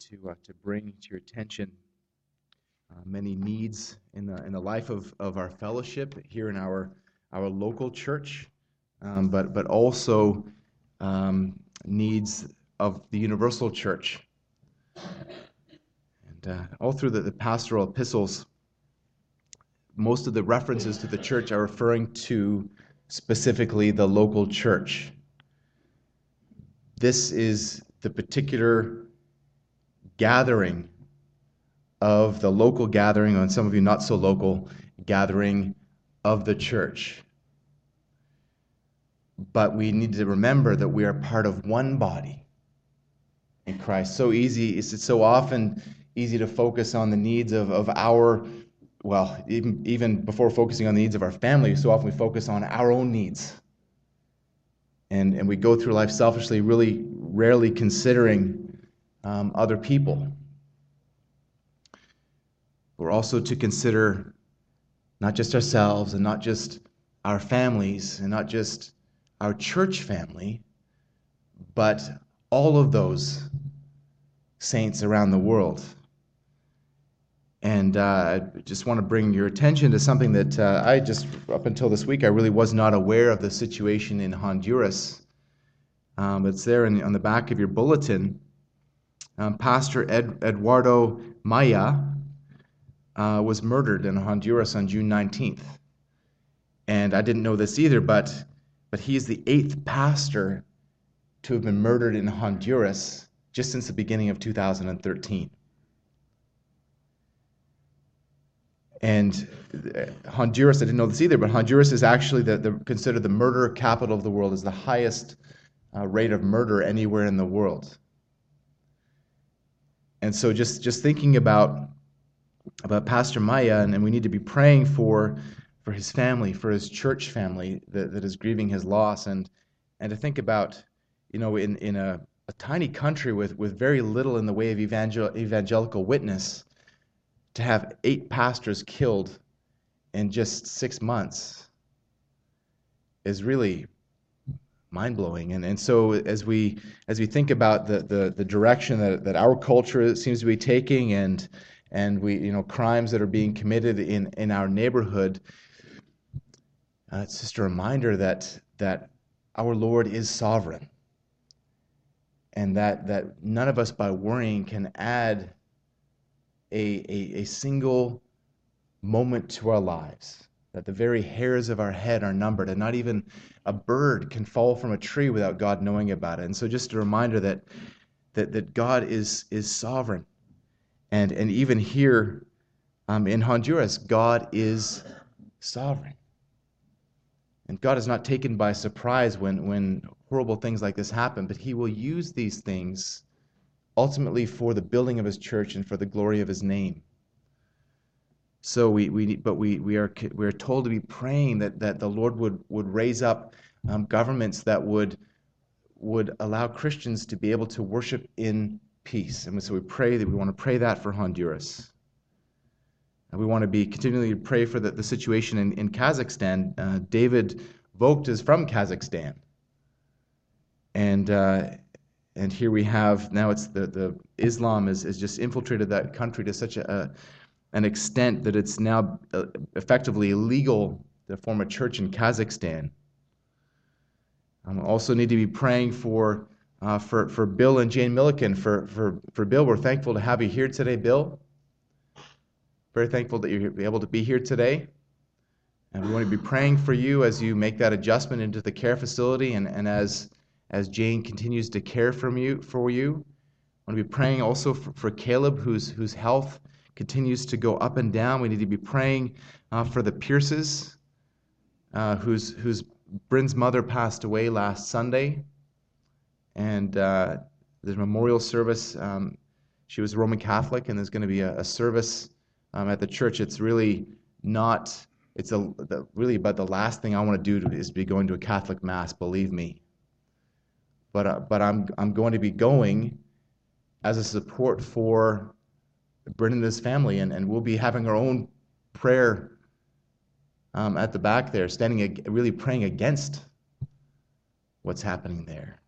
to, uh, to bring to your attention uh, many needs in the, in the life of, of our fellowship here in our, our local church, um, but, but also um, needs of the universal church. And uh, all through the, the pastoral epistles, most of the references to the church are referring to specifically the local church. This is the particular gathering of the local gathering, and some of you not so local, gathering of the church. But we need to remember that we are part of one body in Christ. So easy, it's so often easy to focus on the needs of, of our, well, even, even before focusing on the needs of our family, so often we focus on our own needs. And, and we go through life selfishly, really rarely considering um, other people. We're also to consider not just ourselves and not just our families and not just our church family, but all of those saints around the world. And uh, I just want to bring your attention to something that uh, I just, up until this week, I really was not aware of the situation in Honduras. Um, it's there in, on the back of your bulletin. Um, Pastor Ed, Eduardo Maya, uh, was murdered in Honduras on June 19th. And I didn't know this either, but, but he is the eighth pastor to have been murdered in Honduras just since the beginning of 2013. And uh, Honduras, I didn't know this either, but Honduras is actually the, the considered the murder capital of the world, is the highest uh, rate of murder anywhere in the world. And so just, just thinking about about Pastor Maya, and, and we need to be praying for for his family, for his church family that, that is grieving his loss, and and to think about, you know, in in a, a tiny country with with very little in the way of evangel- evangelical witness, to have eight pastors killed in just six months is really mind blowing. And and so as we as we think about the the, the direction that, that our culture seems to be taking and and we, you know, crimes that are being committed in, in our neighborhood, uh, it's just a reminder that, that our Lord is sovereign. And that, that none of us, by worrying, can add a, a, a single moment to our lives. That the very hairs of our head are numbered, and not even a bird can fall from a tree without God knowing about it. And so, just a reminder that, that, that God is, is sovereign and, and even here um, in Honduras, God is sovereign. And God is not taken by surprise when, when horrible things like this happen, but He will use these things ultimately for the building of His church and for the glory of His name. So we, we but we, we, are, we are told to be praying that, that the Lord would, would raise up um, governments that would, would allow Christians to be able to worship in peace. And so we pray that we want to pray that for Honduras. And we want to be continually to pray for the, the situation in, in Kazakhstan. Uh, David Vogt is from Kazakhstan. And, uh, and here we have now it's the, the Islam has, has just infiltrated that country to such a an extent that it's now uh, effectively illegal to form a church in Kazakhstan. Um, also need to be praying for uh, for, for Bill and Jane Milliken. For, for, for Bill, we're thankful to have you here today, Bill. Very thankful that you're able to be here today. And we want to be praying for you as you make that adjustment into the care facility and, and as, as Jane continues to care from you, for you. I want to be praying also for, for Caleb, whose, whose health continues to go up and down. We need to be praying uh, for the Pierces, uh, whose, whose Bryn's mother passed away last Sunday and uh, there's a memorial service. Um, she was Roman Catholic, and there's going to be a, a service um, at the church. It's really not. It's a the, really, but the last thing I want to do is be going to a Catholic mass. Believe me. But uh, but I'm I'm going to be going as a support for Brendan's family, and, and we'll be having our own prayer um, at the back there, standing really praying against what's happening there.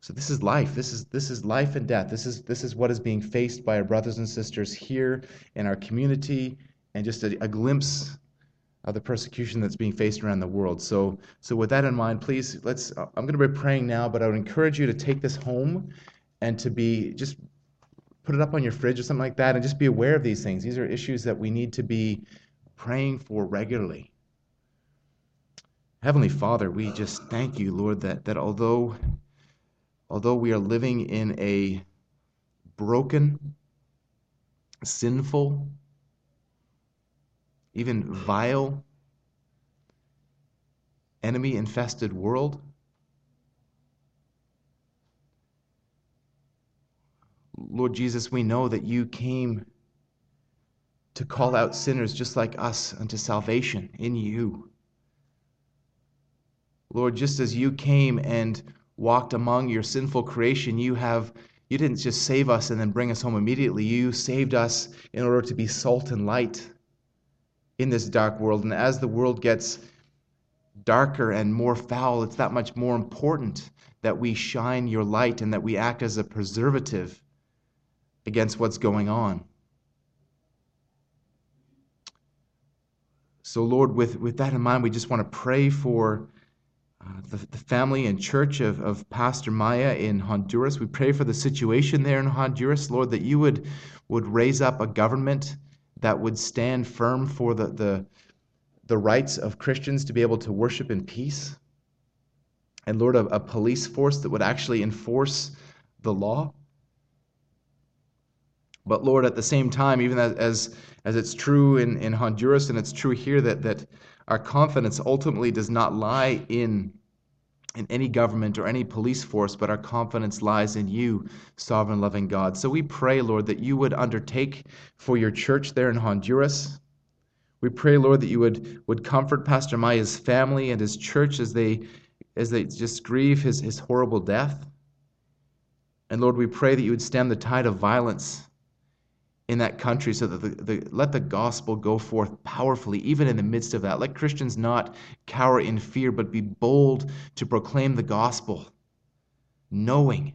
So this is life. This is this is life and death. This is this is what is being faced by our brothers and sisters here in our community, and just a, a glimpse of the persecution that's being faced around the world. So so with that in mind, please let's. I'm going to be praying now, but I would encourage you to take this home and to be just put it up on your fridge or something like that, and just be aware of these things. These are issues that we need to be praying for regularly. Heavenly Father, we just thank you, Lord, that that although although we are living in a broken, sinful, even vile, enemy infested world, Lord Jesus, we know that you came to call out sinners just like us unto salvation in you. Lord, just as you came and walked among your sinful creation, you have you didn't just save us and then bring us home immediately. You saved us in order to be salt and light in this dark world. And as the world gets darker and more foul, it's that much more important that we shine your light and that we act as a preservative against what's going on. So, Lord, with, with that in mind, we just want to pray for uh, the, the family and church of, of Pastor Maya in Honduras. We pray for the situation there in Honduras, Lord, that you would, would raise up a government that would stand firm for the, the, the rights of Christians to be able to worship in peace. And Lord, a, a police force that would actually enforce the law. But Lord, at the same time, even as, as, it's true in, in Honduras and it's true here, that, that our confidence ultimately does not lie in, in any government or any police force, but our confidence lies in you, sovereign, loving God. So we pray, Lord, that you would undertake for your church there in Honduras. We pray, Lord, that you would, would comfort Pastor Maya's family and his church as they, as they just grieve his, his horrible death. And Lord, we pray that you would stem the tide of violence in that country so that the, the, let the gospel go forth powerfully even in the midst of that. Let christians not cower in fear but be bold to proclaim the gospel knowing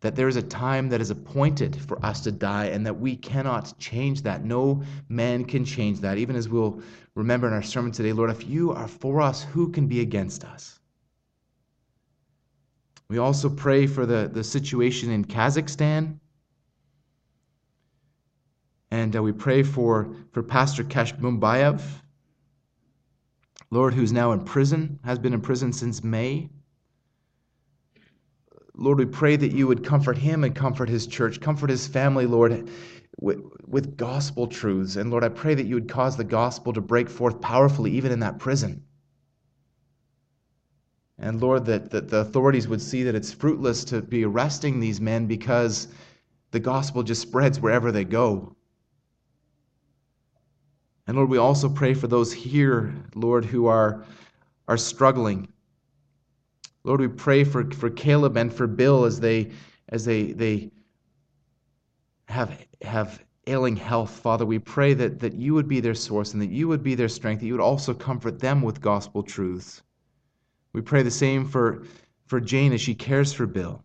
that there is a time that is appointed for us to die and that we cannot change that. No man can change that. Even as we'll remember in our sermon today lord if you are for us who can be against us? We also pray for the, the situation in kazakhstan and uh, we pray for, for Pastor Kashkumbayev, Lord, who's now in prison, has been in prison since May. Lord, we pray that you would comfort him and comfort his church, comfort his family, Lord, with, with gospel truths. And Lord, I pray that you would cause the gospel to break forth powerfully, even in that prison. And Lord, that, that the authorities would see that it's fruitless to be arresting these men because the gospel just spreads wherever they go. And Lord, we also pray for those here, Lord, who are, are struggling. Lord, we pray for, for Caleb and for Bill as they as they they have have ailing health, Father. We pray that, that you would be their source and that you would be their strength, that you would also comfort them with gospel truths. We pray the same for, for Jane as she cares for Bill,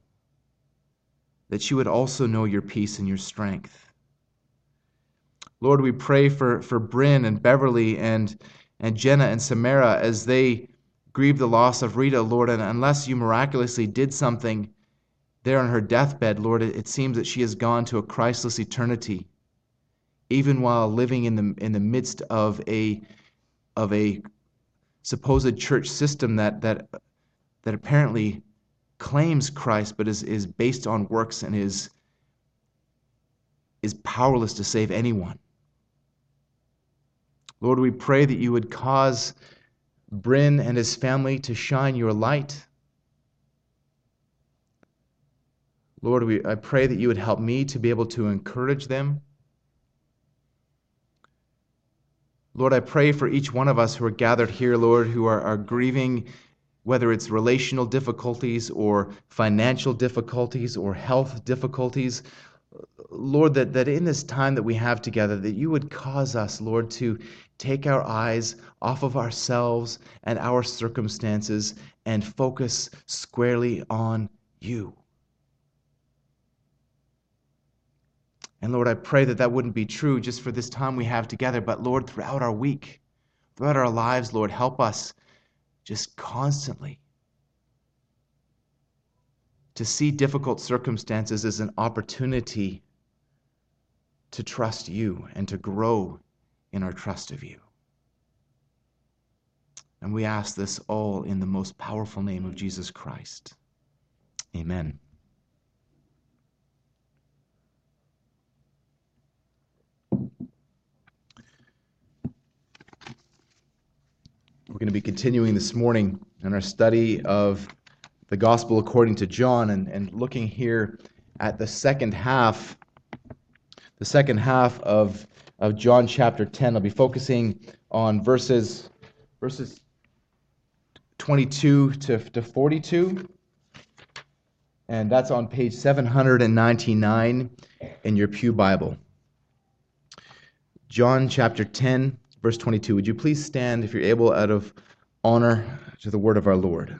that she would also know your peace and your strength. Lord, we pray for, for Bryn and Beverly and, and Jenna and Samara as they grieve the loss of Rita, Lord. And unless you miraculously did something there on her deathbed, Lord, it, it seems that she has gone to a Christless eternity, even while living in the, in the midst of a, of a supposed church system that, that, that apparently claims Christ but is, is based on works and is, is powerless to save anyone. Lord, we pray that you would cause Bryn and his family to shine your light. Lord, we, I pray that you would help me to be able to encourage them. Lord, I pray for each one of us who are gathered here, Lord, who are, are grieving, whether it's relational difficulties or financial difficulties or health difficulties. Lord, that, that in this time that we have together, that you would cause us, Lord, to take our eyes off of ourselves and our circumstances and focus squarely on you. And Lord, I pray that that wouldn't be true just for this time we have together, but Lord, throughout our week, throughout our lives, Lord, help us just constantly to see difficult circumstances as an opportunity to trust you and to grow in our trust of you. And we ask this all in the most powerful name of Jesus Christ. Amen. We're going to be continuing this morning in our study of the Gospel according to John and, and looking here at the second half, the second half of, of John chapter 10. I'll be focusing on verses, verses 22 to, to 42. And that's on page 799 in your Pew Bible. John chapter 10, verse 22. Would you please stand, if you're able, out of honor to the word of our Lord?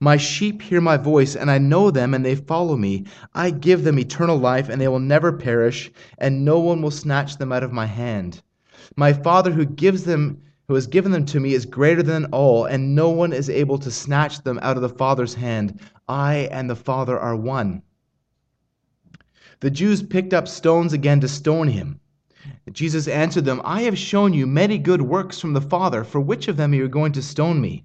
My sheep hear my voice, and I know them, and they follow me. I give them eternal life, and they will never perish, and no one will snatch them out of my hand. My Father who gives them who has given them to me is greater than all, and no one is able to snatch them out of the Father's hand. I and the Father are one. The Jews picked up stones again to stone him. Jesus answered them, I have shown you many good works from the Father. For which of them are you going to stone me?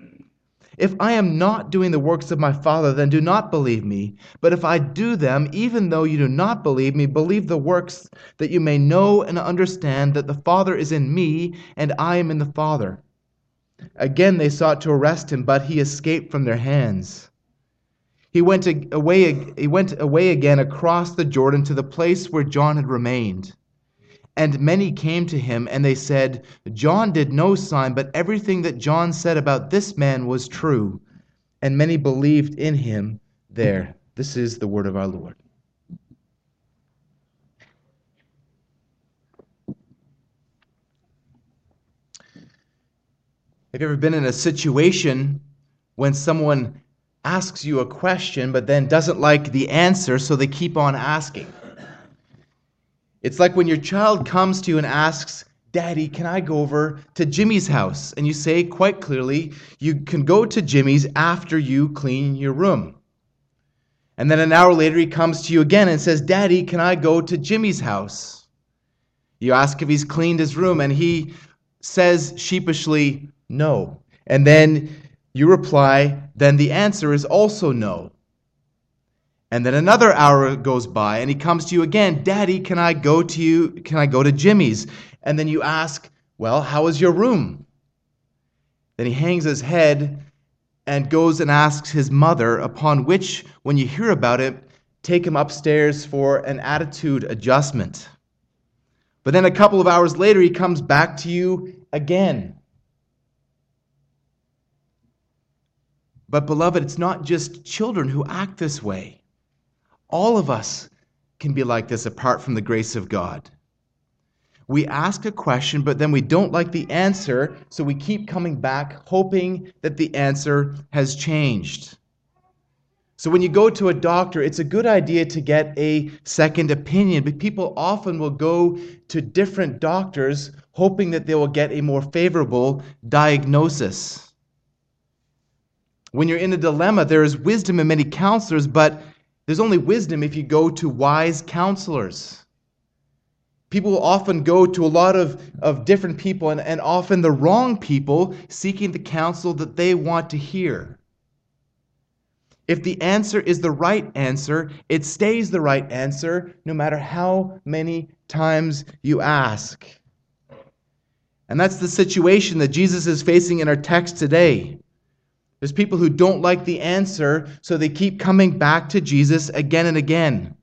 If I am not doing the works of my Father, then do not believe me. But if I do them, even though you do not believe me, believe the works, that you may know and understand that the Father is in me, and I am in the Father. Again they sought to arrest him, but he escaped from their hands. He went away, he went away again across the Jordan to the place where John had remained. And many came to him, and they said, John did no sign, but everything that John said about this man was true. And many believed in him there. This is the word of our Lord. Have you ever been in a situation when someone asks you a question but then doesn't like the answer, so they keep on asking. It's like when your child comes to you and asks, Daddy, can I go over to Jimmy's house? And you say quite clearly, you can go to Jimmy's after you clean your room. And then an hour later, he comes to you again and says, Daddy, can I go to Jimmy's house? You ask if he's cleaned his room, and he says sheepishly, No. And then you reply, then the answer is also no. And then another hour goes by and he comes to you again, Daddy, can I go to you? Can I go to Jimmy's? And then you ask, Well, how is your room? Then he hangs his head and goes and asks his mother, upon which, when you hear about it, take him upstairs for an attitude adjustment. But then a couple of hours later, he comes back to you again. But, beloved, it's not just children who act this way. All of us can be like this apart from the grace of God. We ask a question, but then we don't like the answer, so we keep coming back hoping that the answer has changed. So, when you go to a doctor, it's a good idea to get a second opinion, but people often will go to different doctors hoping that they will get a more favorable diagnosis. When you're in a dilemma, there is wisdom in many counselors, but there's only wisdom if you go to wise counselors. People often go to a lot of, of different people and, and often the wrong people seeking the counsel that they want to hear. If the answer is the right answer, it stays the right answer no matter how many times you ask. And that's the situation that Jesus is facing in our text today. There's people who don't like the answer, so they keep coming back to Jesus again and again.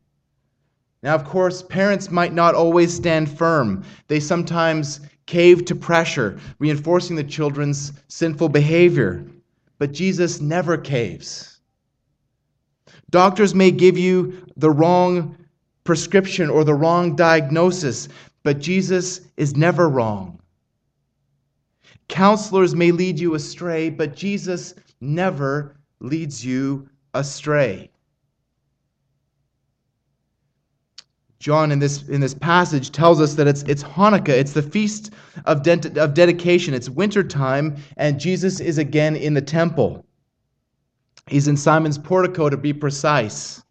Now, of course, parents might not always stand firm. They sometimes cave to pressure, reinforcing the children's sinful behavior. But Jesus never caves. Doctors may give you the wrong prescription or the wrong diagnosis, but Jesus is never wrong. Counselors may lead you astray, but Jesus never leads you astray. John in this in this passage tells us that it's it's Hanukkah, it's the feast of, de- of dedication. It's winter time, and Jesus is again in the temple. He's in Solomon's portico to be precise.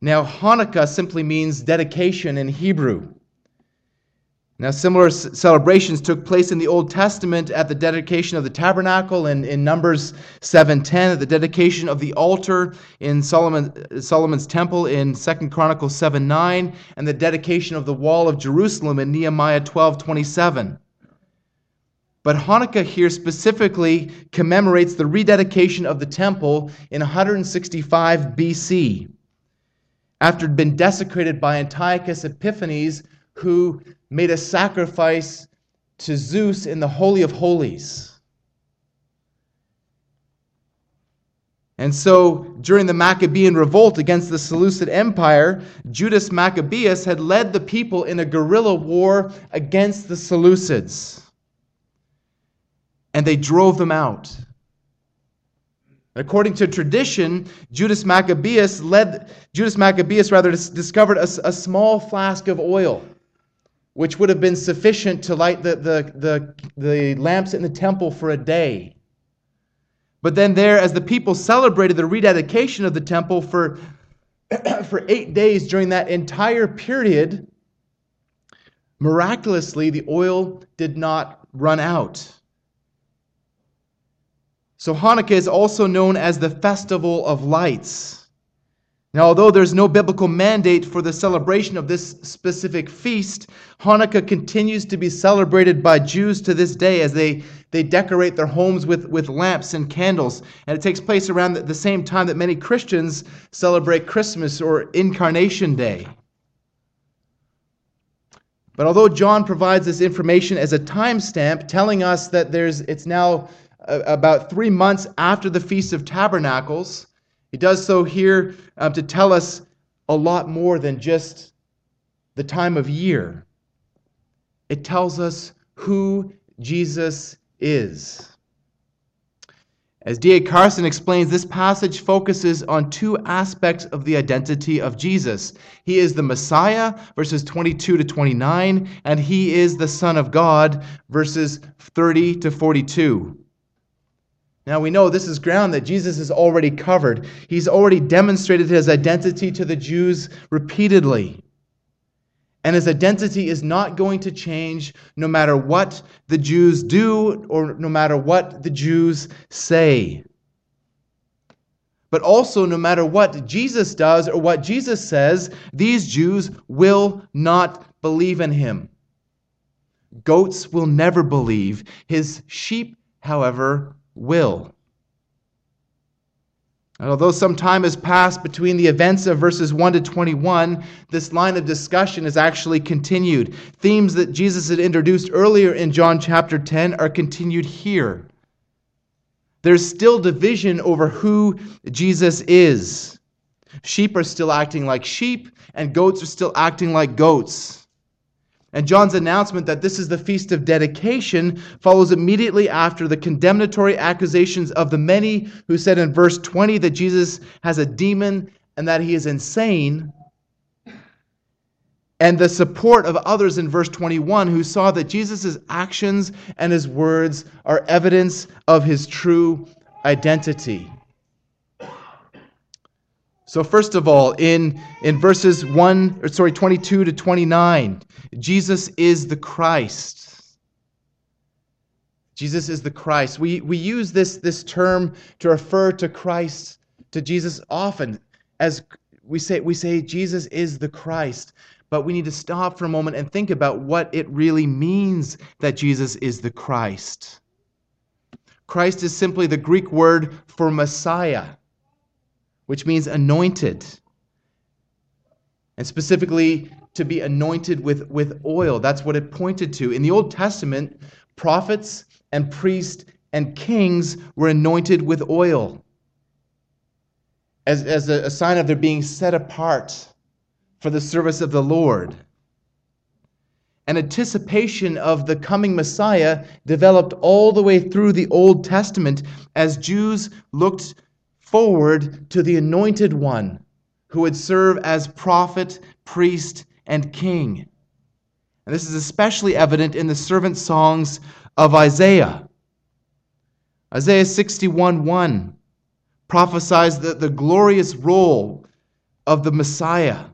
Now, Hanukkah simply means dedication in Hebrew. Now, similar celebrations took place in the Old Testament at the dedication of the tabernacle in, Numbers 7.10, at the dedication of the altar in Solomon, Solomon's temple in 2 Chronicles 7.9, and the dedication of the wall of Jerusalem in Nehemiah 12.27. But Hanukkah here specifically commemorates the rededication of the temple in 165 BC, after it had been desecrated by Antiochus Epiphanes, who made a sacrifice to Zeus in the Holy of Holies. And so, during the Maccabean revolt against the Seleucid Empire, Judas Maccabeus had led the people in a guerrilla war against the Seleucids. And they drove them out. According to tradition, Judas Maccabeus led Judas Maccabeus rather discovered a, a small flask of oil which would have been sufficient to light the, the, the, the lamps in the temple for a day. But then, there, as the people celebrated the rededication of the temple for, for eight days during that entire period, miraculously, the oil did not run out. So, Hanukkah is also known as the Festival of Lights. Now, although there's no biblical mandate for the celebration of this specific feast, Hanukkah continues to be celebrated by Jews to this day as they, they decorate their homes with, with lamps and candles. And it takes place around the same time that many Christians celebrate Christmas or Incarnation Day. But although John provides this information as a timestamp, telling us that there's, it's now uh, about three months after the Feast of Tabernacles, he does so here um, to tell us a lot more than just the time of year. It tells us who Jesus is. As D.A. Carson explains, this passage focuses on two aspects of the identity of Jesus. He is the Messiah, verses 22 to 29, and he is the Son of God, verses 30 to 42. Now we know this is ground that Jesus has already covered. He's already demonstrated his identity to the Jews repeatedly. And his identity is not going to change no matter what the Jews do or no matter what the Jews say. But also, no matter what Jesus does or what Jesus says, these Jews will not believe in him. Goats will never believe. His sheep, however, will. And although some time has passed between the events of verses 1 to 21, this line of discussion is actually continued. Themes that Jesus had introduced earlier in John chapter 10 are continued here. There's still division over who Jesus is. Sheep are still acting like sheep, and goats are still acting like goats. And John's announcement that this is the feast of dedication follows immediately after the condemnatory accusations of the many who said in verse 20 that Jesus has a demon and that he is insane, and the support of others in verse 21 who saw that Jesus' actions and his words are evidence of his true identity. So first of all, in, in verses 1 or sorry 22 to 29, Jesus is the Christ. Jesus is the Christ. We, we use this, this term to refer to Christ, to Jesus often as we say, we say Jesus is the Christ. But we need to stop for a moment and think about what it really means that Jesus is the Christ. Christ is simply the Greek word for Messiah, which means anointed. And specifically, to be anointed with, with oil. That's what it pointed to. In the Old Testament, prophets and priests and kings were anointed with oil as, as a, a sign of their being set apart for the service of the Lord. An anticipation of the coming Messiah developed all the way through the Old Testament as Jews looked forward to the anointed one who would serve as prophet, priest, and king. And this is especially evident in the servant songs of Isaiah. Isaiah 61 1 prophesies the, the glorious role of the Messiah.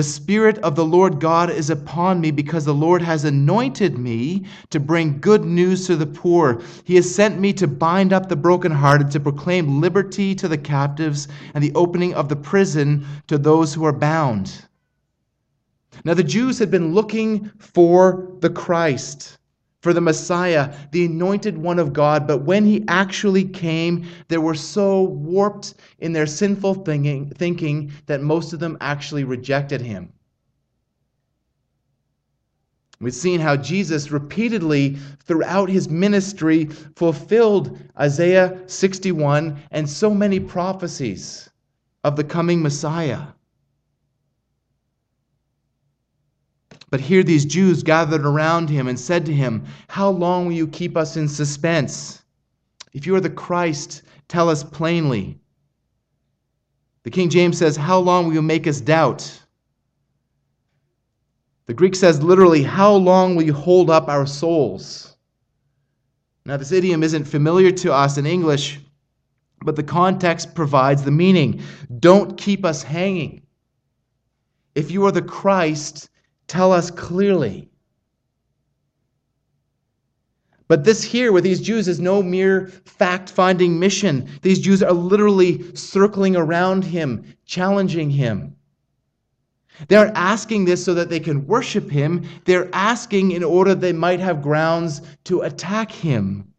The Spirit of the Lord God is upon me because the Lord has anointed me to bring good news to the poor. He has sent me to bind up the brokenhearted, to proclaim liberty to the captives, and the opening of the prison to those who are bound. Now, the Jews had been looking for the Christ for the Messiah, the anointed one of God. But when he actually came, they were so warped in their sinful thinking, thinking that most of them actually rejected him. We've seen how Jesus repeatedly throughout his ministry fulfilled Isaiah 61 and so many prophecies of the coming Messiah. But here these Jews gathered around him and said to him, How long will you keep us in suspense? If you are the Christ, tell us plainly. The King James says, How long will you make us doubt? The Greek says literally, How long will you hold up our souls? Now, this idiom isn't familiar to us in English, but the context provides the meaning. Don't keep us hanging. If you are the Christ, tell us clearly. But this here with these Jews is no mere fact finding mission. These Jews are literally circling around him, challenging him. They aren't asking this so that they can worship him. They're asking in order they might have grounds to attack him.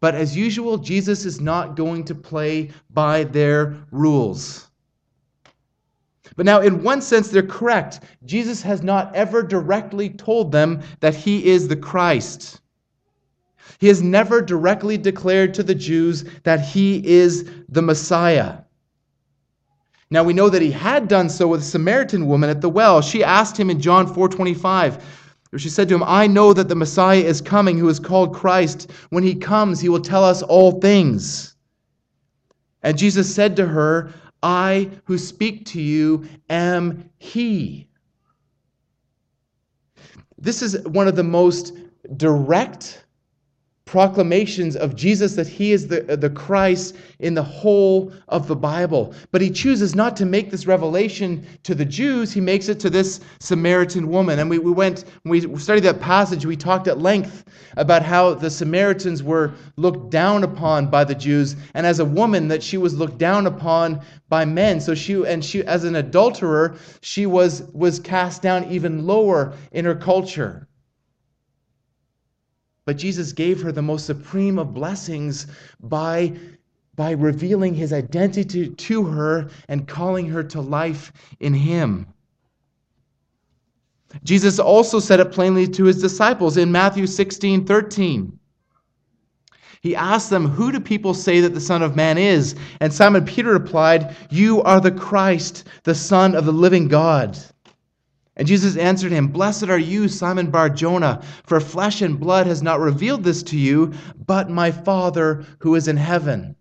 But as usual, Jesus is not going to play by their rules. But now, in one sense, they're correct. Jesus has not ever directly told them that he is the Christ. He has never directly declared to the Jews that he is the Messiah. Now we know that he had done so with a Samaritan woman at the well. She asked him in John 4:25, where she said to him, "I know that the Messiah is coming who is called Christ. When he comes, he will tell us all things." And Jesus said to her, I who speak to you am He. This is one of the most direct proclamations of Jesus that he is the, the Christ in the whole of the Bible. But he chooses not to make this revelation to the Jews, he makes it to this Samaritan woman. And we, we went, we studied that passage, we talked at length about how the Samaritans were looked down upon by the Jews, and as a woman, that she was looked down upon by men. So she, and she, as an adulterer, she was, was cast down even lower in her culture. But Jesus gave her the most supreme of blessings by, by revealing his identity to her and calling her to life in him. Jesus also said it plainly to his disciples in Matthew 16 13. He asked them, Who do people say that the Son of Man is? And Simon Peter replied, You are the Christ, the Son of the living God. And Jesus answered him, Blessed are you, Simon Bar Jonah, for flesh and blood has not revealed this to you, but my Father who is in heaven.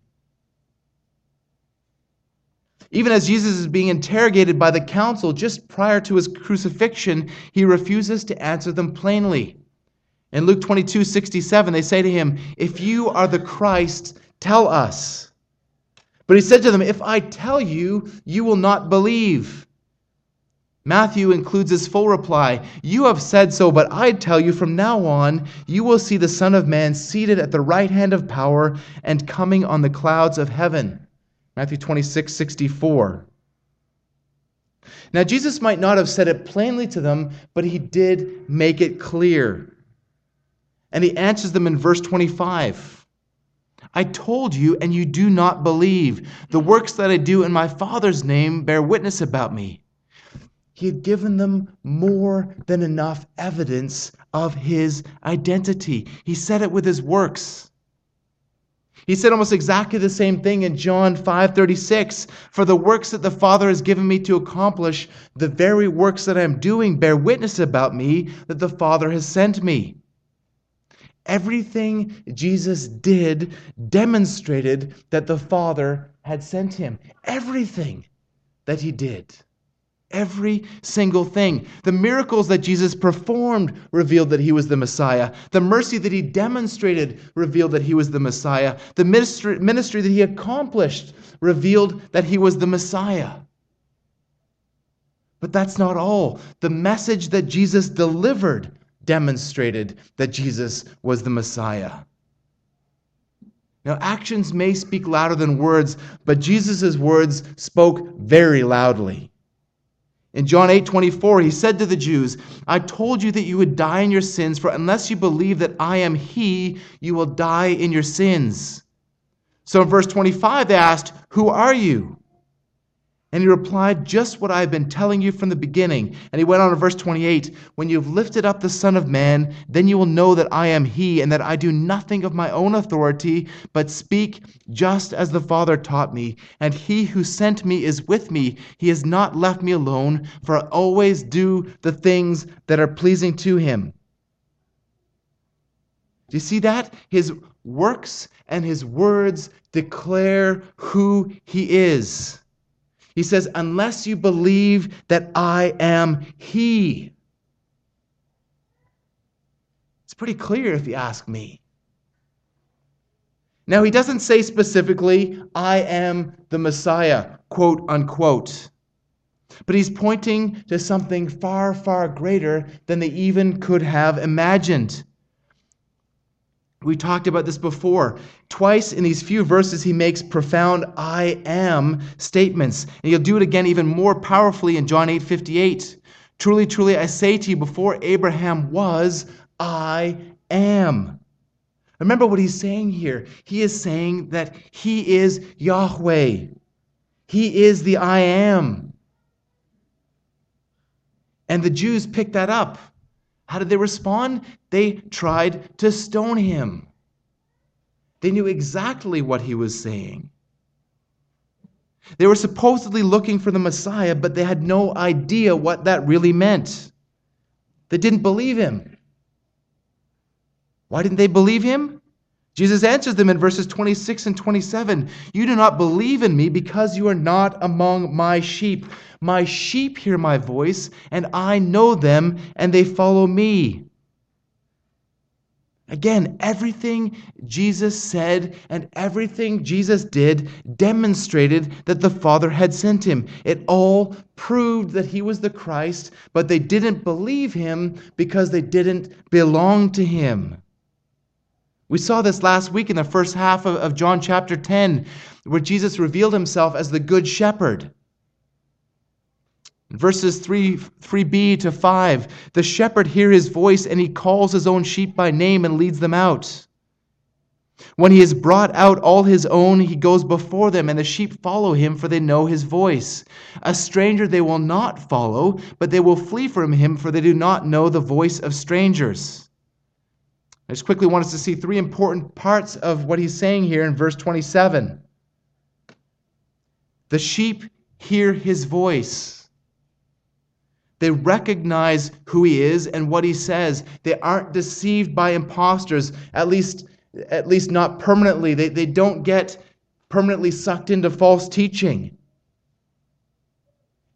Even as Jesus is being interrogated by the council just prior to his crucifixion, he refuses to answer them plainly. In Luke 22 67, they say to him, If you are the Christ, Tell us. But he said to them, If I tell you, you will not believe. Matthew includes his full reply You have said so, but I tell you from now on, you will see the Son of Man seated at the right hand of power and coming on the clouds of heaven. Matthew 26, 64. Now, Jesus might not have said it plainly to them, but he did make it clear. And he answers them in verse 25. I told you, and you do not believe. The works that I do in my Father's name bear witness about me. He had given them more than enough evidence of his identity. He said it with his works. He said almost exactly the same thing in John 5:36, "For the works that the Father has given me to accomplish, the very works that I am doing bear witness about me that the Father has sent me." Everything Jesus did demonstrated that the Father had sent him. Everything that he did. Every single thing. The miracles that Jesus performed revealed that he was the Messiah. The mercy that he demonstrated revealed that he was the Messiah. The ministry, ministry that he accomplished revealed that he was the Messiah. But that's not all. The message that Jesus delivered demonstrated that Jesus was the Messiah. Now, actions may speak louder than words, but Jesus' words spoke very loudly. In John 8 24, he said to the Jews, I told you that you would die in your sins, for unless you believe that I am He, you will die in your sins. So in verse 25, they asked, Who are you? And he replied, Just what I have been telling you from the beginning. And he went on to verse 28 When you have lifted up the Son of Man, then you will know that I am he, and that I do nothing of my own authority, but speak just as the Father taught me. And he who sent me is with me. He has not left me alone, for I always do the things that are pleasing to him. Do you see that? His works and his words declare who he is. He says, unless you believe that I am He. It's pretty clear if you ask me. Now, he doesn't say specifically, I am the Messiah, quote unquote. But he's pointing to something far, far greater than they even could have imagined. We talked about this before. Twice in these few verses, he makes profound I am statements. And he'll do it again even more powerfully in John 8 58. Truly, truly, I say to you, before Abraham was, I am. Remember what he's saying here. He is saying that he is Yahweh, he is the I am. And the Jews picked that up. How did they respond? They tried to stone him. They knew exactly what he was saying. They were supposedly looking for the Messiah, but they had no idea what that really meant. They didn't believe him. Why didn't they believe him? Jesus answers them in verses 26 and 27 You do not believe in me because you are not among my sheep. My sheep hear my voice, and I know them, and they follow me. Again, everything Jesus said and everything Jesus did demonstrated that the Father had sent him. It all proved that he was the Christ, but they didn't believe him because they didn't belong to him. We saw this last week in the first half of, of John chapter 10, where Jesus revealed himself as the Good Shepherd. Verses 3, 3b to 5 The shepherd hear his voice, and he calls his own sheep by name and leads them out. When he has brought out all his own, he goes before them, and the sheep follow him, for they know his voice. A stranger they will not follow, but they will flee from him, for they do not know the voice of strangers. I just quickly want us to see three important parts of what he's saying here in verse 27. The sheep hear his voice. They recognize who he is and what he says. They aren't deceived by impostors, at least, at least not permanently. They, they don't get permanently sucked into false teaching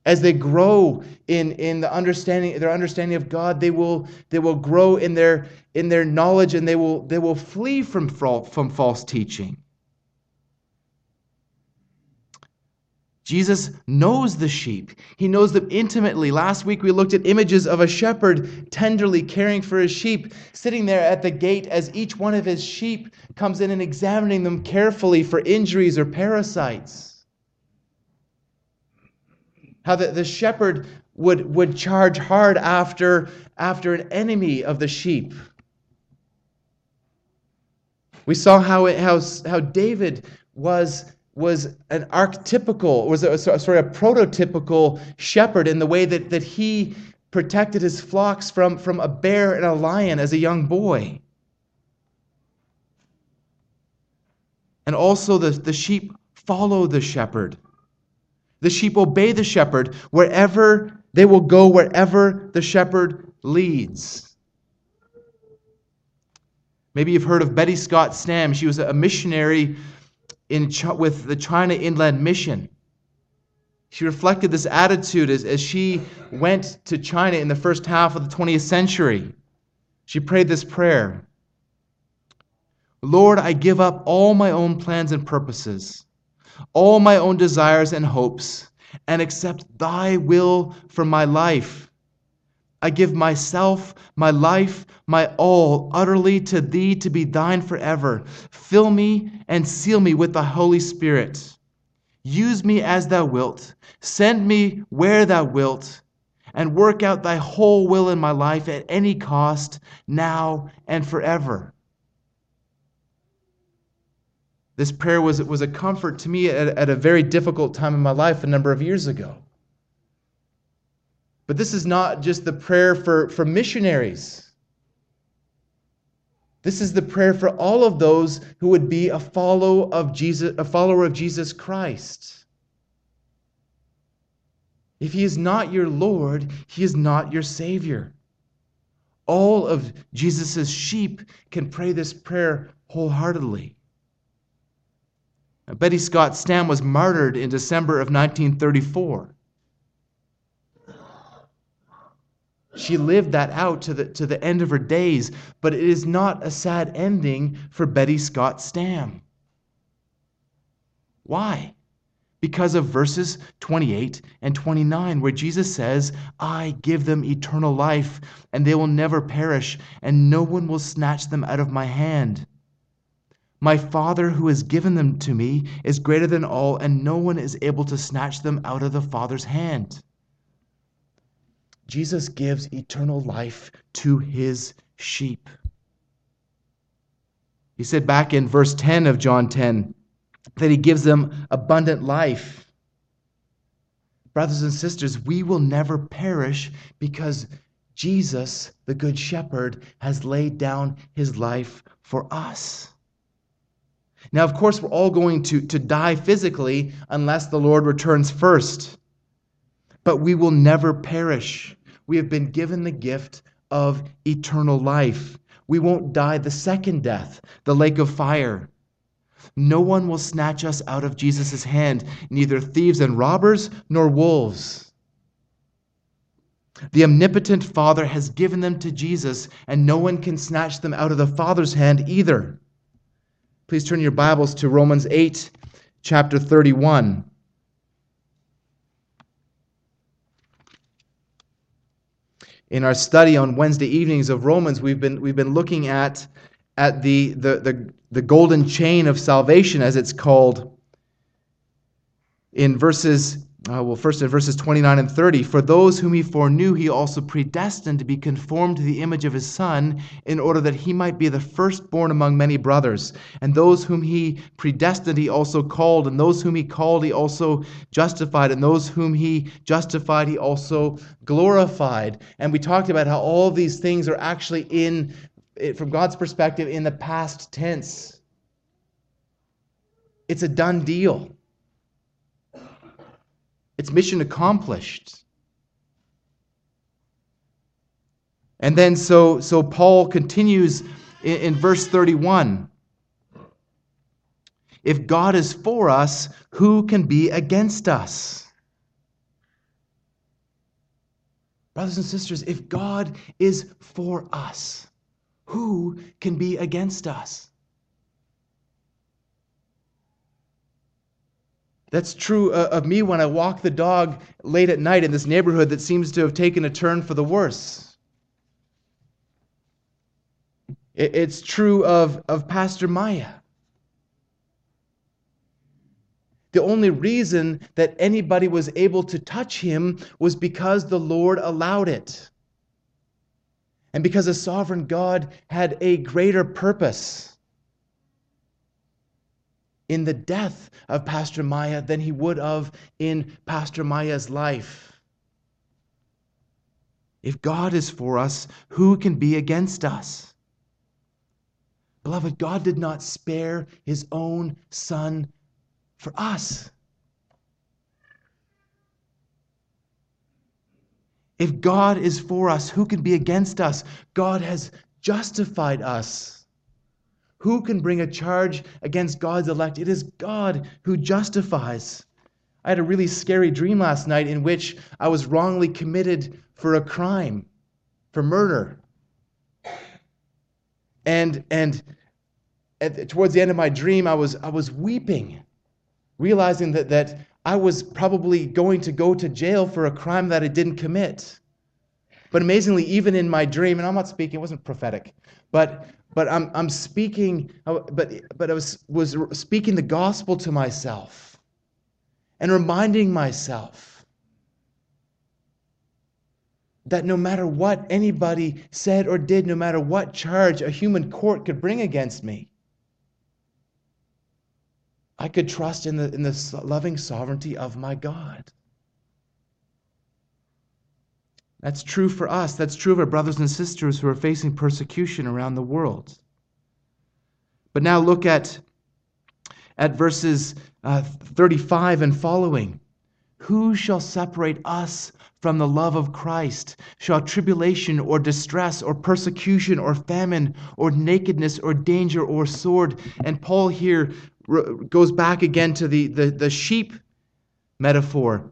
as they grow in, in the understanding, their understanding of God, they will, they will grow in their, in their knowledge and they will, they will flee from, from false teaching. Jesus knows the sheep. He knows them intimately. Last week we looked at images of a shepherd tenderly caring for his sheep, sitting there at the gate as each one of his sheep comes in and examining them carefully for injuries or parasites. How the, the shepherd would, would charge hard after, after an enemy of the sheep. We saw how, it, how, how David was was an archetypical, was a, sorry, a prototypical shepherd in the way that, that he protected his flocks from, from a bear and a lion as a young boy. And also, the, the sheep follow the shepherd. The sheep obey the shepherd wherever they will go, wherever the shepherd leads. Maybe you've heard of Betty Scott Stam. She was a missionary in, with the China Inland Mission. She reflected this attitude as, as she went to China in the first half of the 20th century. She prayed this prayer Lord, I give up all my own plans and purposes, all my own desires and hopes, and accept thy will for my life. I give myself, my life, my all utterly to thee to be thine forever. Fill me and seal me with the Holy Spirit. Use me as thou wilt. Send me where thou wilt. And work out thy whole will in my life at any cost, now and forever. This prayer was, was a comfort to me at, at a very difficult time in my life a number of years ago. But this is not just the prayer for, for missionaries. This is the prayer for all of those who would be a follow of Jesus, a follower of Jesus Christ. If he is not your Lord, he is not your Savior. All of Jesus' sheep can pray this prayer wholeheartedly. Betty Scott Stam was martyred in December of 1934. She lived that out to the, to the end of her days, but it is not a sad ending for Betty Scott Stam. Why? Because of verses 28 and 29, where Jesus says, I give them eternal life, and they will never perish, and no one will snatch them out of my hand. My Father who has given them to me is greater than all, and no one is able to snatch them out of the Father's hand. Jesus gives eternal life to his sheep. He said back in verse 10 of John 10 that he gives them abundant life. Brothers and sisters, we will never perish because Jesus, the Good Shepherd, has laid down his life for us. Now, of course, we're all going to, to die physically unless the Lord returns first. But we will never perish we have been given the gift of eternal life. We won't die the second death, the lake of fire. No one will snatch us out of Jesus' hand, neither thieves and robbers nor wolves. The omnipotent Father has given them to Jesus, and no one can snatch them out of the Father's hand either. Please turn your Bibles to Romans 8, chapter 31. in our study on Wednesday evenings of Romans, we've been, we've been looking at, at the, the, the, the golden chain of salvation, as it's called, in verses uh, well, first in verses 29 and 30, for those whom he foreknew, he also predestined to be conformed to the image of his Son, in order that he might be the firstborn among many brothers. And those whom he predestined, he also called. And those whom he called, he also justified. And those whom he justified, he also glorified. And we talked about how all these things are actually in, from God's perspective, in the past tense. It's a done deal. It's mission accomplished. And then so so Paul continues in, in verse 31. If God is for us, who can be against us? Brothers and sisters, if God is for us, who can be against us? That's true uh, of me when I walk the dog late at night in this neighborhood that seems to have taken a turn for the worse. It's true of, of Pastor Maya. The only reason that anybody was able to touch him was because the Lord allowed it. And because a sovereign God had a greater purpose in the death of Pastor Maya than he would have in Pastor Maya's life. If God is for us, who can be against us? Beloved, God did not spare his own son for us. If God is for us, who can be against us? God has justified us. Who can bring a charge against God's elect? It is God who justifies. I had a really scary dream last night in which I was wrongly committed for a crime, for murder. And, and at, towards the end of my dream, I was, I was weeping realizing that, that I was probably going to go to jail for a crime that I didn't commit. But amazingly, even in my dream, and I'm not speaking, it wasn't prophetic, but but I'm I'm speaking, but but I was was speaking the gospel to myself and reminding myself that no matter what anybody said or did, no matter what charge a human court could bring against me, I could trust in the, in the loving sovereignty of my God. That's true for us. That's true of our brothers and sisters who are facing persecution around the world. But now look at, at verses uh, 35 and following. Who shall separate us from the love of Christ? Shall tribulation or distress or persecution or famine or nakedness or danger or sword? And Paul here goes back again to the, the, the sheep metaphor.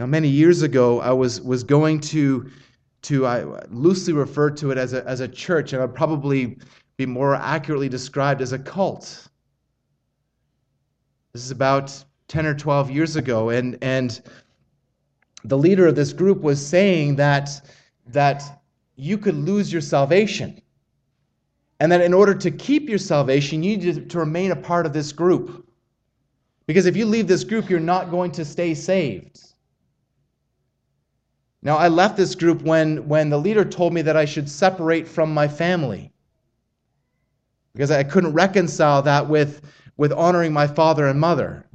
Now, many years ago, I was, was going to, to I loosely refer to it as a, as a church, and I'd probably be more accurately described as a cult. This is about 10 or 12 years ago, and, and the leader of this group was saying that, that you could lose your salvation. And that in order to keep your salvation, you need to remain a part of this group. Because if you leave this group, you're not going to stay saved. Now, I left this group when, when the leader told me that I should separate from my family because I couldn't reconcile that with, with honoring my father and mother.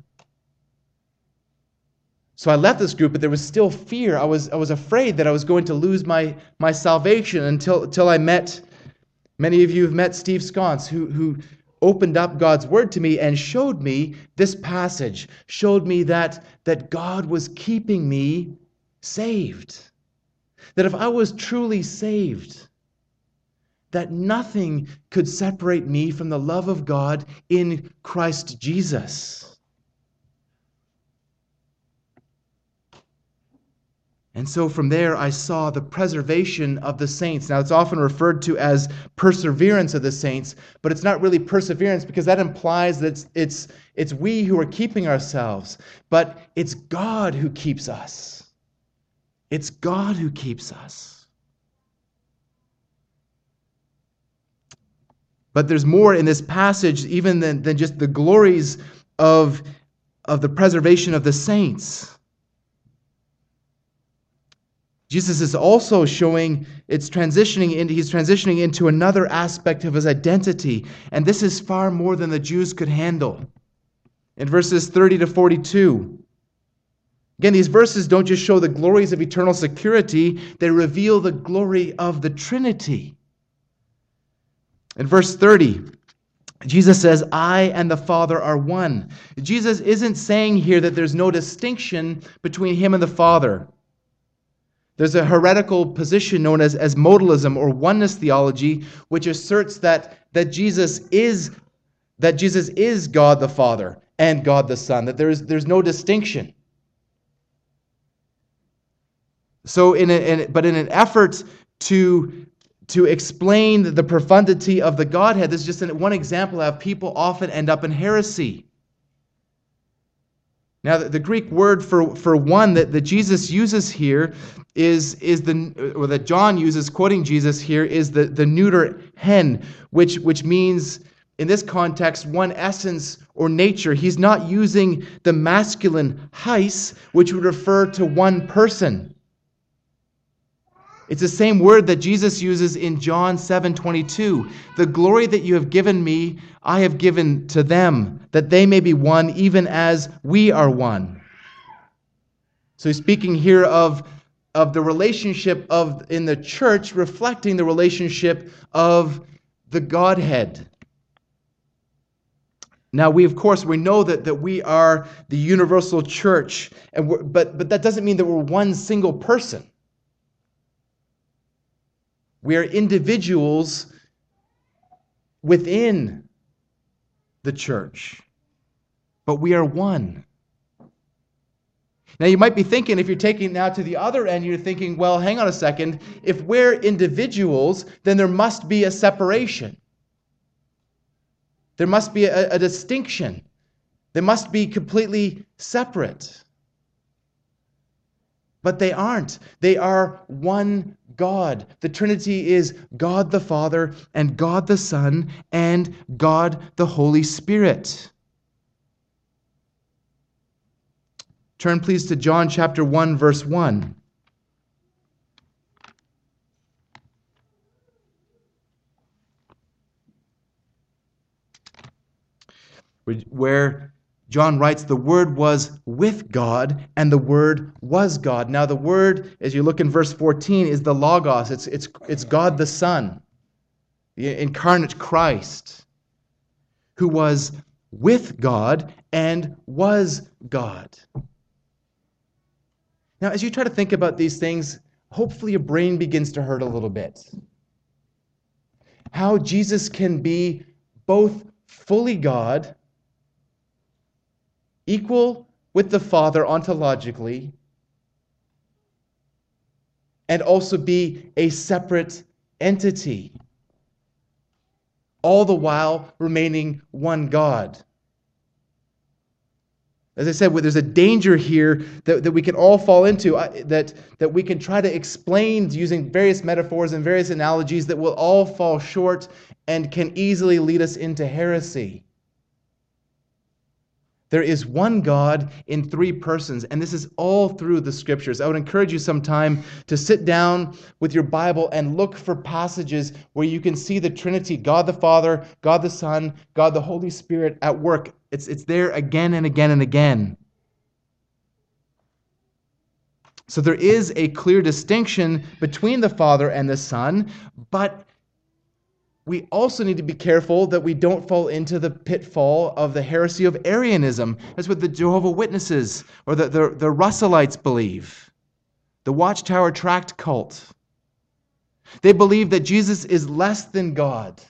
So I left this group, but there was still fear. I was, I was afraid that I was going to lose my, my salvation until, until I met, many of you have met Steve Sconce, who, who opened up God's word to me and showed me this passage, showed me that, that God was keeping me saved. That if I was truly saved, that nothing could separate me from the love of God in Christ Jesus. And so from there, I saw the preservation of the saints. Now, it's often referred to as perseverance of the saints, but it's not really perseverance because that implies that it's, it's, it's we who are keeping ourselves, but it's God who keeps us. It's God who keeps us. But there's more in this passage, even than, than just the glories of, of the preservation of the saints. Jesus is also showing it's transitioning into he's transitioning into another aspect of his identity, and this is far more than the Jews could handle. In verses 30 to 42. Again, these verses don't just show the glories of eternal security, they reveal the glory of the Trinity. In verse 30, Jesus says, I and the Father are one. Jesus isn't saying here that there's no distinction between him and the Father. There's a heretical position known as, as modalism or oneness theology, which asserts that, that Jesus is that Jesus is God the Father and God the Son, that there's, there's no distinction. So, in, a, in but in an effort to, to explain the profundity of the Godhead, this is just one example of people often end up in heresy. Now, the, the Greek word for, for one that, that Jesus uses here is, is the, or that John uses, quoting Jesus here, is the, the neuter hen, which, which means in this context, one essence or nature. He's not using the masculine heis, which would refer to one person. It's the same word that Jesus uses in John 7:22. The glory that you have given me, I have given to them, that they may be one even as we are one. So he's speaking here of, of the relationship of in the church reflecting the relationship of the Godhead. Now, we, of course, we know that, that we are the universal church, and but, but that doesn't mean that we're one single person. We are individuals within the church, but we are one. Now, you might be thinking, if you're taking now to the other end, you're thinking, well, hang on a second. If we're individuals, then there must be a separation. There must be a, a distinction. They must be completely separate. But they aren't. They are one God. The Trinity is God the Father and God the Son and God the Holy Spirit. Turn, please, to John chapter 1, verse 1. where John writes, the Word was with God, and the Word was God. Now, the Word, as you look in verse 14, is the Logos. It's, it's, it's God the Son, the incarnate Christ, who was with God and was God. Now, as you try to think about these things, hopefully your brain begins to hurt a little bit. How Jesus can be both fully God equal with the Father ontologically, and also be a separate entity, all the while remaining one God. As I said, there's a danger here that, that we can all fall into, uh, that, that we can try to explain using various metaphors and various analogies that will all fall short and can easily lead us into heresy. There is one God in three persons, and this is all through the scriptures. I would encourage you sometime to sit down with your Bible and look for passages where you can see the Trinity God the Father, God the Son, God the Holy Spirit at work. It's, it's there again and again and again. So there is a clear distinction between the Father and the Son, but we also need to be careful that we don't fall into the pitfall of the heresy of Arianism. That's what the Jehovah Witnesses or the, the, the Russellites believe, the Watchtower Tract cult. They believe that Jesus is less than God.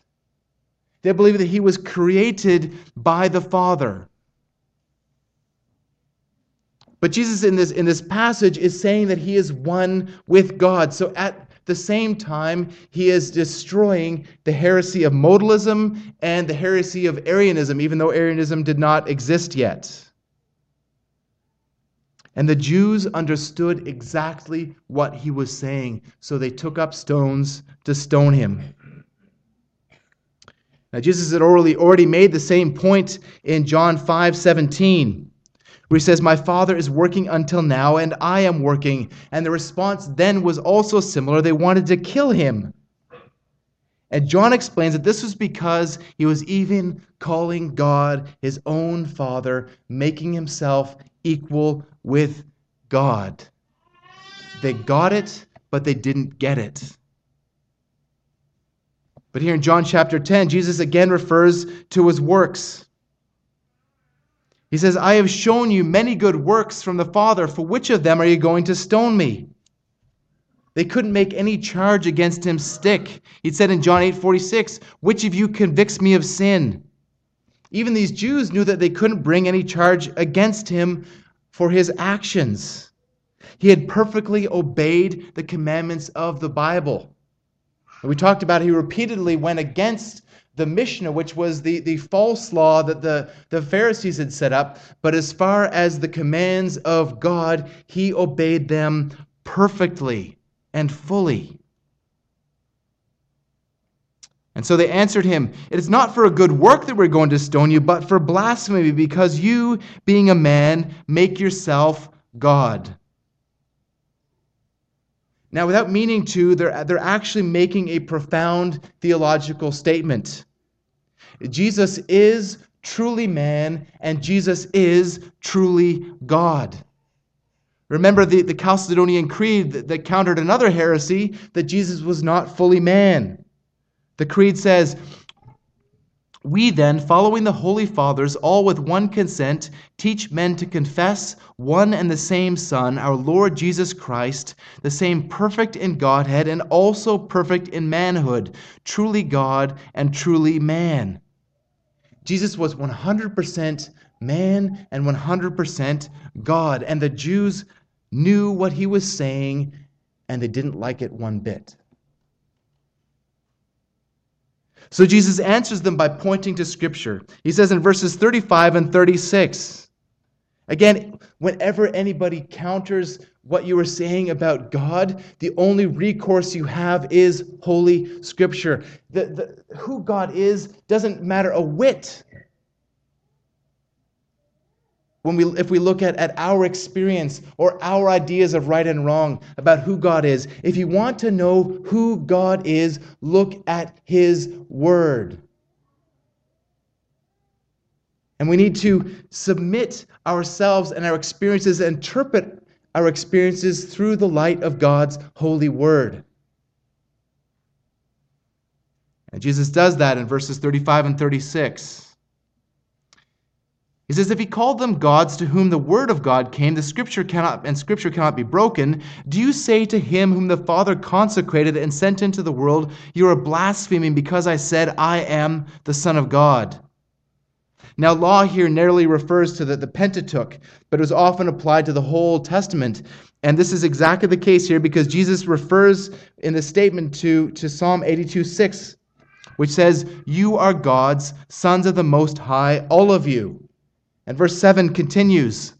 They believe that he was created by the Father. But Jesus in this, in this passage is saying that he is one with God. So at the same time, he is destroying the heresy of modalism and the heresy of Arianism, even though Arianism did not exist yet. And the Jews understood exactly what he was saying, so they took up stones to stone him. Now, Jesus had already, made the same point in John 5 17 where he says, My Father is working until now, and I am working. And the response then was also similar. They wanted to kill him. And John explains that this was because he was even calling God his own Father, making himself equal with God. They got it, but they didn't get it. But here in John chapter 10, Jesus again refers to his works. He says, I have shown you many good works from the Father. For which of them are you going to stone me? They couldn't make any charge against him stick. He said in John 8 46, Which of you convicts me of sin? Even these Jews knew that they couldn't bring any charge against him for his actions. He had perfectly obeyed the commandments of the Bible. we talked about he repeatedly went against the Mishnah, which was the, the false law that the, the Pharisees had set up. But as far as the commands of God, he obeyed them perfectly and fully. And so they answered him, It is not for a good work that we're going to stone you, but for blasphemy, because you, being a man, make yourself God. Now, without meaning to, they're, they're actually making a profound theological statement. Jesus is truly man, and Jesus is truly God. Remember the, the Chalcedonian Creed that, that countered another heresy that Jesus was not fully man. The Creed says, we then, following the Holy Fathers, all with one consent, teach men to confess one and the same Son, our Lord Jesus Christ, the same perfect in Godhead and also perfect in manhood, truly God and truly man. Jesus was 100% man and 100% God, and the Jews knew what he was saying and they didn't like it one bit. So Jesus answers them by pointing to Scripture. He says in verses 35 and 36, again, whenever anybody counters what you are saying about God, the only recourse you have is Holy Scripture. The, the, who God is doesn't matter a whit when we, if we look at, at our experience or our ideas of right and wrong about who God is, if you want to know who God is, look at His Word. And we need to submit ourselves and our experiences, interpret our experiences through the light of God's holy Word. And Jesus does that in verses 35 and 36. He says, if he called them gods to whom the word of God came, the scripture cannot and scripture cannot be broken, do you say to him whom the Father consecrated and sent into the world, You are blaspheming because I said, I am the Son of God? Now, law here narrowly refers to the, the Pentateuch, but it was often applied to the whole Testament. And this is exactly the case here because Jesus refers in the statement to, to Psalm 82 6, which says, You are gods, sons of the Most High, all of you. And verse 7 continues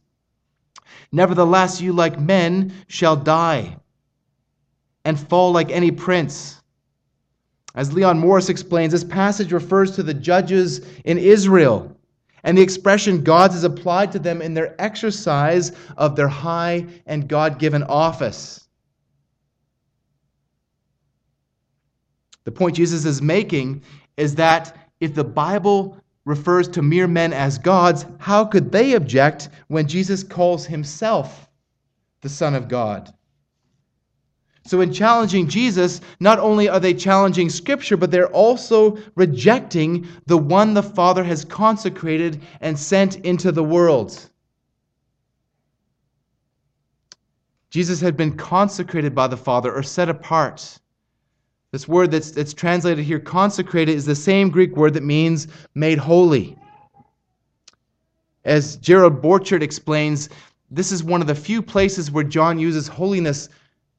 Nevertheless, you like men shall die and fall like any prince. As Leon Morris explains, this passage refers to the judges in Israel, and the expression gods is applied to them in their exercise of their high and God given office. The point Jesus is making is that if the Bible refers to mere men as gods, how could they object when Jesus calls himself the Son of God? So, in challenging Jesus, not only are they challenging Scripture, but they're also rejecting the one the Father has consecrated and sent into the world. Jesus had been consecrated by the Father or set apart. This word that's, that's translated here, consecrated, is the same Greek word that means made holy. As Gerald Borchert explains, this is one of the few places where John uses holiness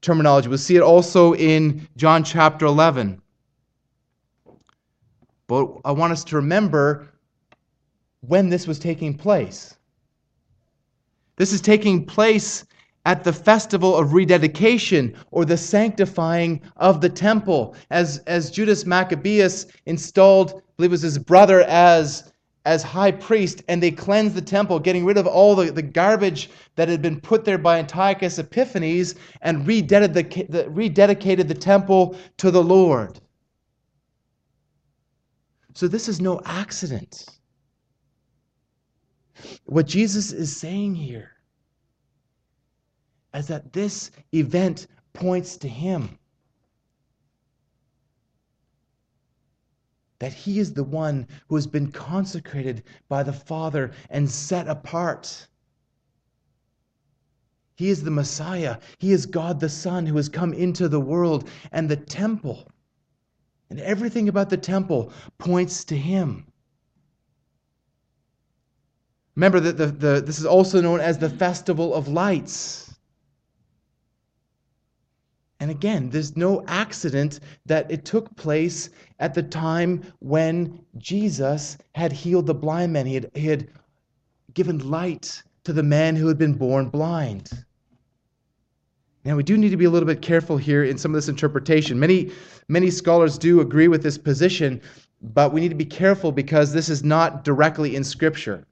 terminology. We'll see it also in John chapter 11. But I want us to remember when this was taking place. This is taking place at the festival of rededication or the sanctifying of the temple. As, as Judas Maccabeus installed, I believe it was his brother, as, as high priest, and they cleansed the temple, getting rid of all the, the garbage that had been put there by Antiochus Epiphanes, and rededicated the, the, rededicated the temple to the Lord. So this is no accident. What Jesus is saying here as that this event points to him. that he is the one who has been consecrated by the Father and set apart. He is the Messiah. He is God the Son who has come into the world, and the temple and everything about the temple points to him. Remember that the, the, this is also known as the Festival of Lights. And again, there's no accident that it took place at the time when Jesus had healed the blind man. He had, he had given light to the man who had been born blind. Now, we do need to be a little bit careful here in some of this interpretation. Many, many scholars do agree with this position, but we need to be careful because this is not directly in Scripture.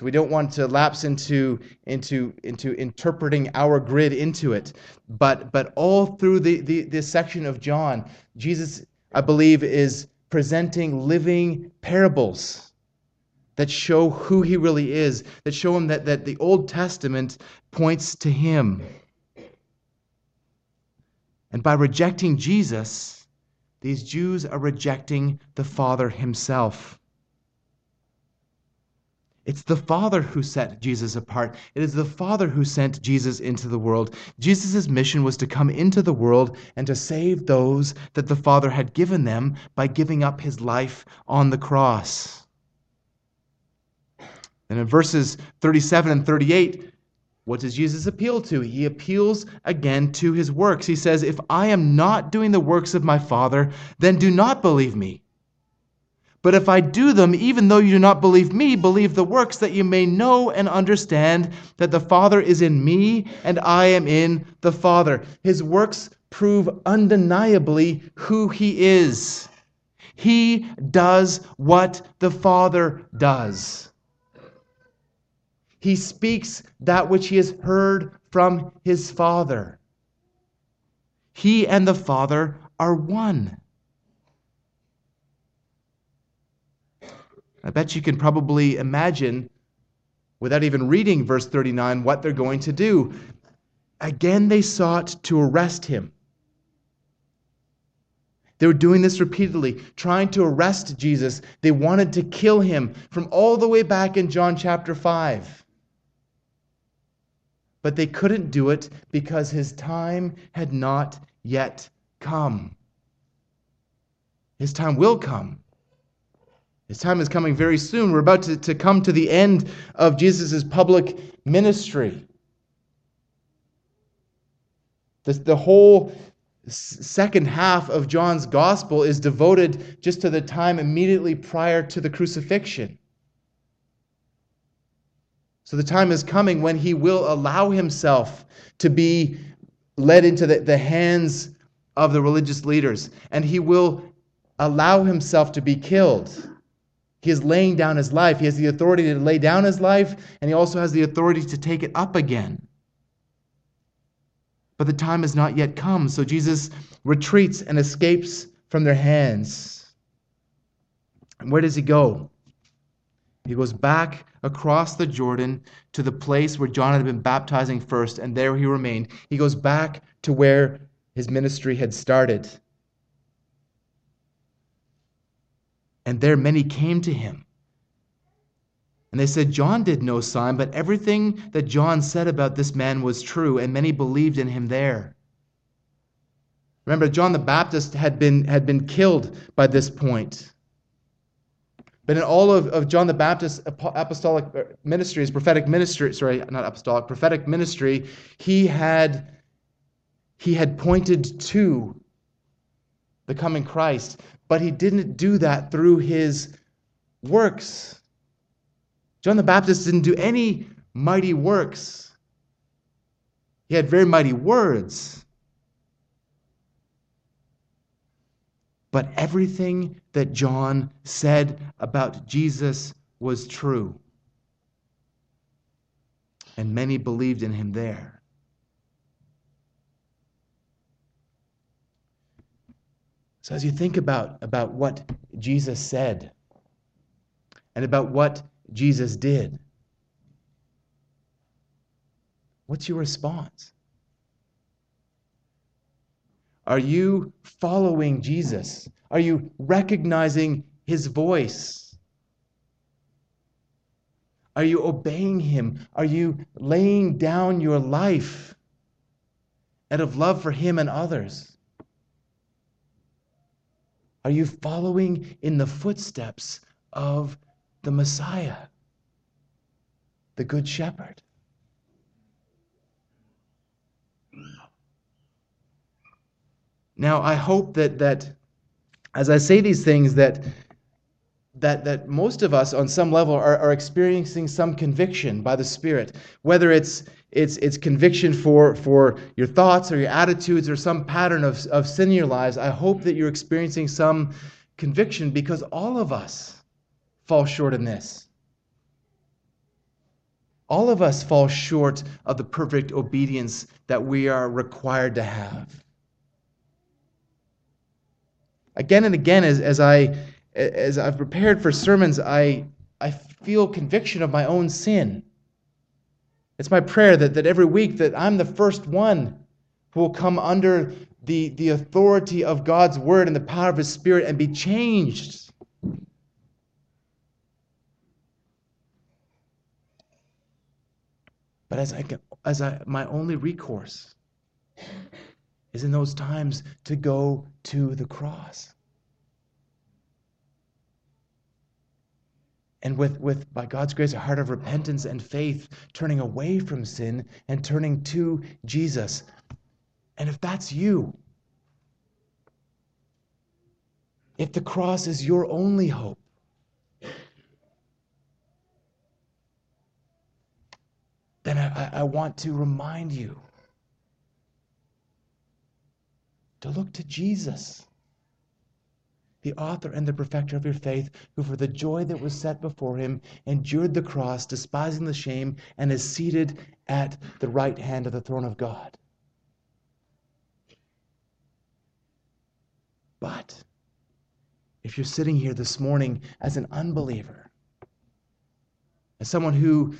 So we don't want to lapse into, into, into interpreting our grid into it. But, but all through the, the, this section of John, Jesus, I believe, is presenting living parables that show who he really is, that show him that, that the Old Testament points to him. And by rejecting Jesus, these Jews are rejecting the Father himself. It's the Father who set Jesus apart. It is the Father who sent Jesus into the world. Jesus' mission was to come into the world and to save those that the Father had given them by giving up his life on the cross. And in verses 37 and 38, what does Jesus appeal to? He appeals again to his works. He says, If I am not doing the works of my Father, then do not believe me. But if I do them, even though you do not believe me, believe the works, that you may know and understand that the Father is in me and I am in the Father. His works prove undeniably who he is. He does what the Father does. He speaks that which he has heard from his Father. He and the Father are one. I bet you can probably imagine, without even reading verse 39, what they're going to do. Again, they sought to arrest him. They were doing this repeatedly, trying to arrest Jesus. They wanted to kill him from all the way back in John chapter 5. But they couldn't do it because his time had not yet come. His time will come. His time is coming very soon. We're about to, to come to the end of Jesus' public ministry. The, the whole second half of John's gospel is devoted just to the time immediately prior to the crucifixion. So the time is coming when he will allow himself to be led into the, the hands of the religious leaders, and he will allow himself to be killed. He is laying down his life. He has the authority to lay down his life, and he also has the authority to take it up again. But the time has not yet come, so Jesus retreats and escapes from their hands. And where does he go? He goes back across the Jordan to the place where John had been baptizing first, and there he remained. He goes back to where his ministry had started. And there many came to him. And they said, John did no sign, but everything that John said about this man was true, and many believed in him there. Remember, John the Baptist had been, had been killed by this point. But in all of, of John the Baptist's apostolic uh, ministry, his prophetic ministry, sorry, not apostolic, prophetic ministry, he had, he had pointed to the coming Christ but he didn't do that through his works. John the Baptist didn't do any mighty works, he had very mighty words. But everything that John said about Jesus was true. And many believed in him there. So as you think about, about what Jesus said and about what Jesus did, what's your response? Are you following Jesus? Are you recognizing his voice? Are you obeying him? Are you laying down your life out of love for him and others? Are you following in the footsteps of the Messiah, the Good Shepherd? Now, I hope that, that as I say these things, that, that, that most of us on some level are, are experiencing some conviction by the Spirit, whether it's, it's, it's conviction for, for your thoughts or your attitudes or some pattern of, of sin in your lives. I hope that you're experiencing some conviction because all of us fall short in this. All of us fall short of the perfect obedience that we are required to have again and again as, as I as I've prepared for sermons, I I feel conviction of my own sin. It's my prayer that, that every week that I'm the first one who will come under the, the authority of God's word and the power of his spirit and be changed. But as I as I my only recourse is in those times to go to the cross. And with, with, by God's grace, a heart of repentance and faith, turning away from sin and turning to Jesus. And if that's you, if the cross is your only hope, then I, I want to remind you to look to Jesus, the author and the perfecter of your faith, who for the joy that was set before him endured the cross, despising the shame, and is seated at the right hand of the throne of God. But if you're sitting here this morning as an unbeliever, as someone who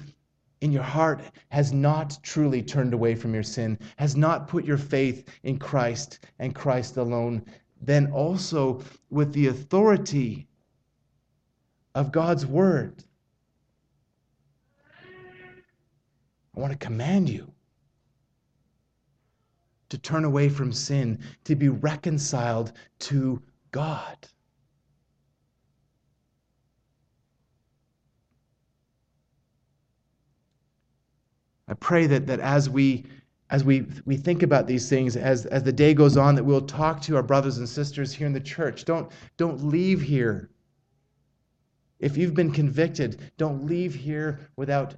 in your heart has not truly turned away from your sin, has not put your faith in Christ and Christ alone, then also with the authority of God's word, I want to command you to turn away from sin, to be reconciled to God. I pray that, that as we as we, we think about these things, as, as the day goes on, that we'll talk to our brothers and sisters here in the church. Don't, don't leave here. If you've been convicted, don't leave here without,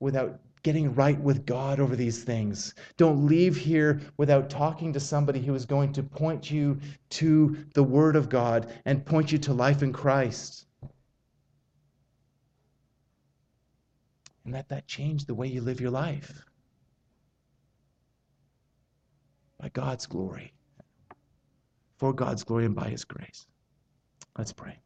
without getting right with God over these things. Don't leave here without talking to somebody who is going to point you to the Word of God and point you to life in Christ. and let that change the way you live your life. By God's glory, for God's glory, and by His grace. Let's pray.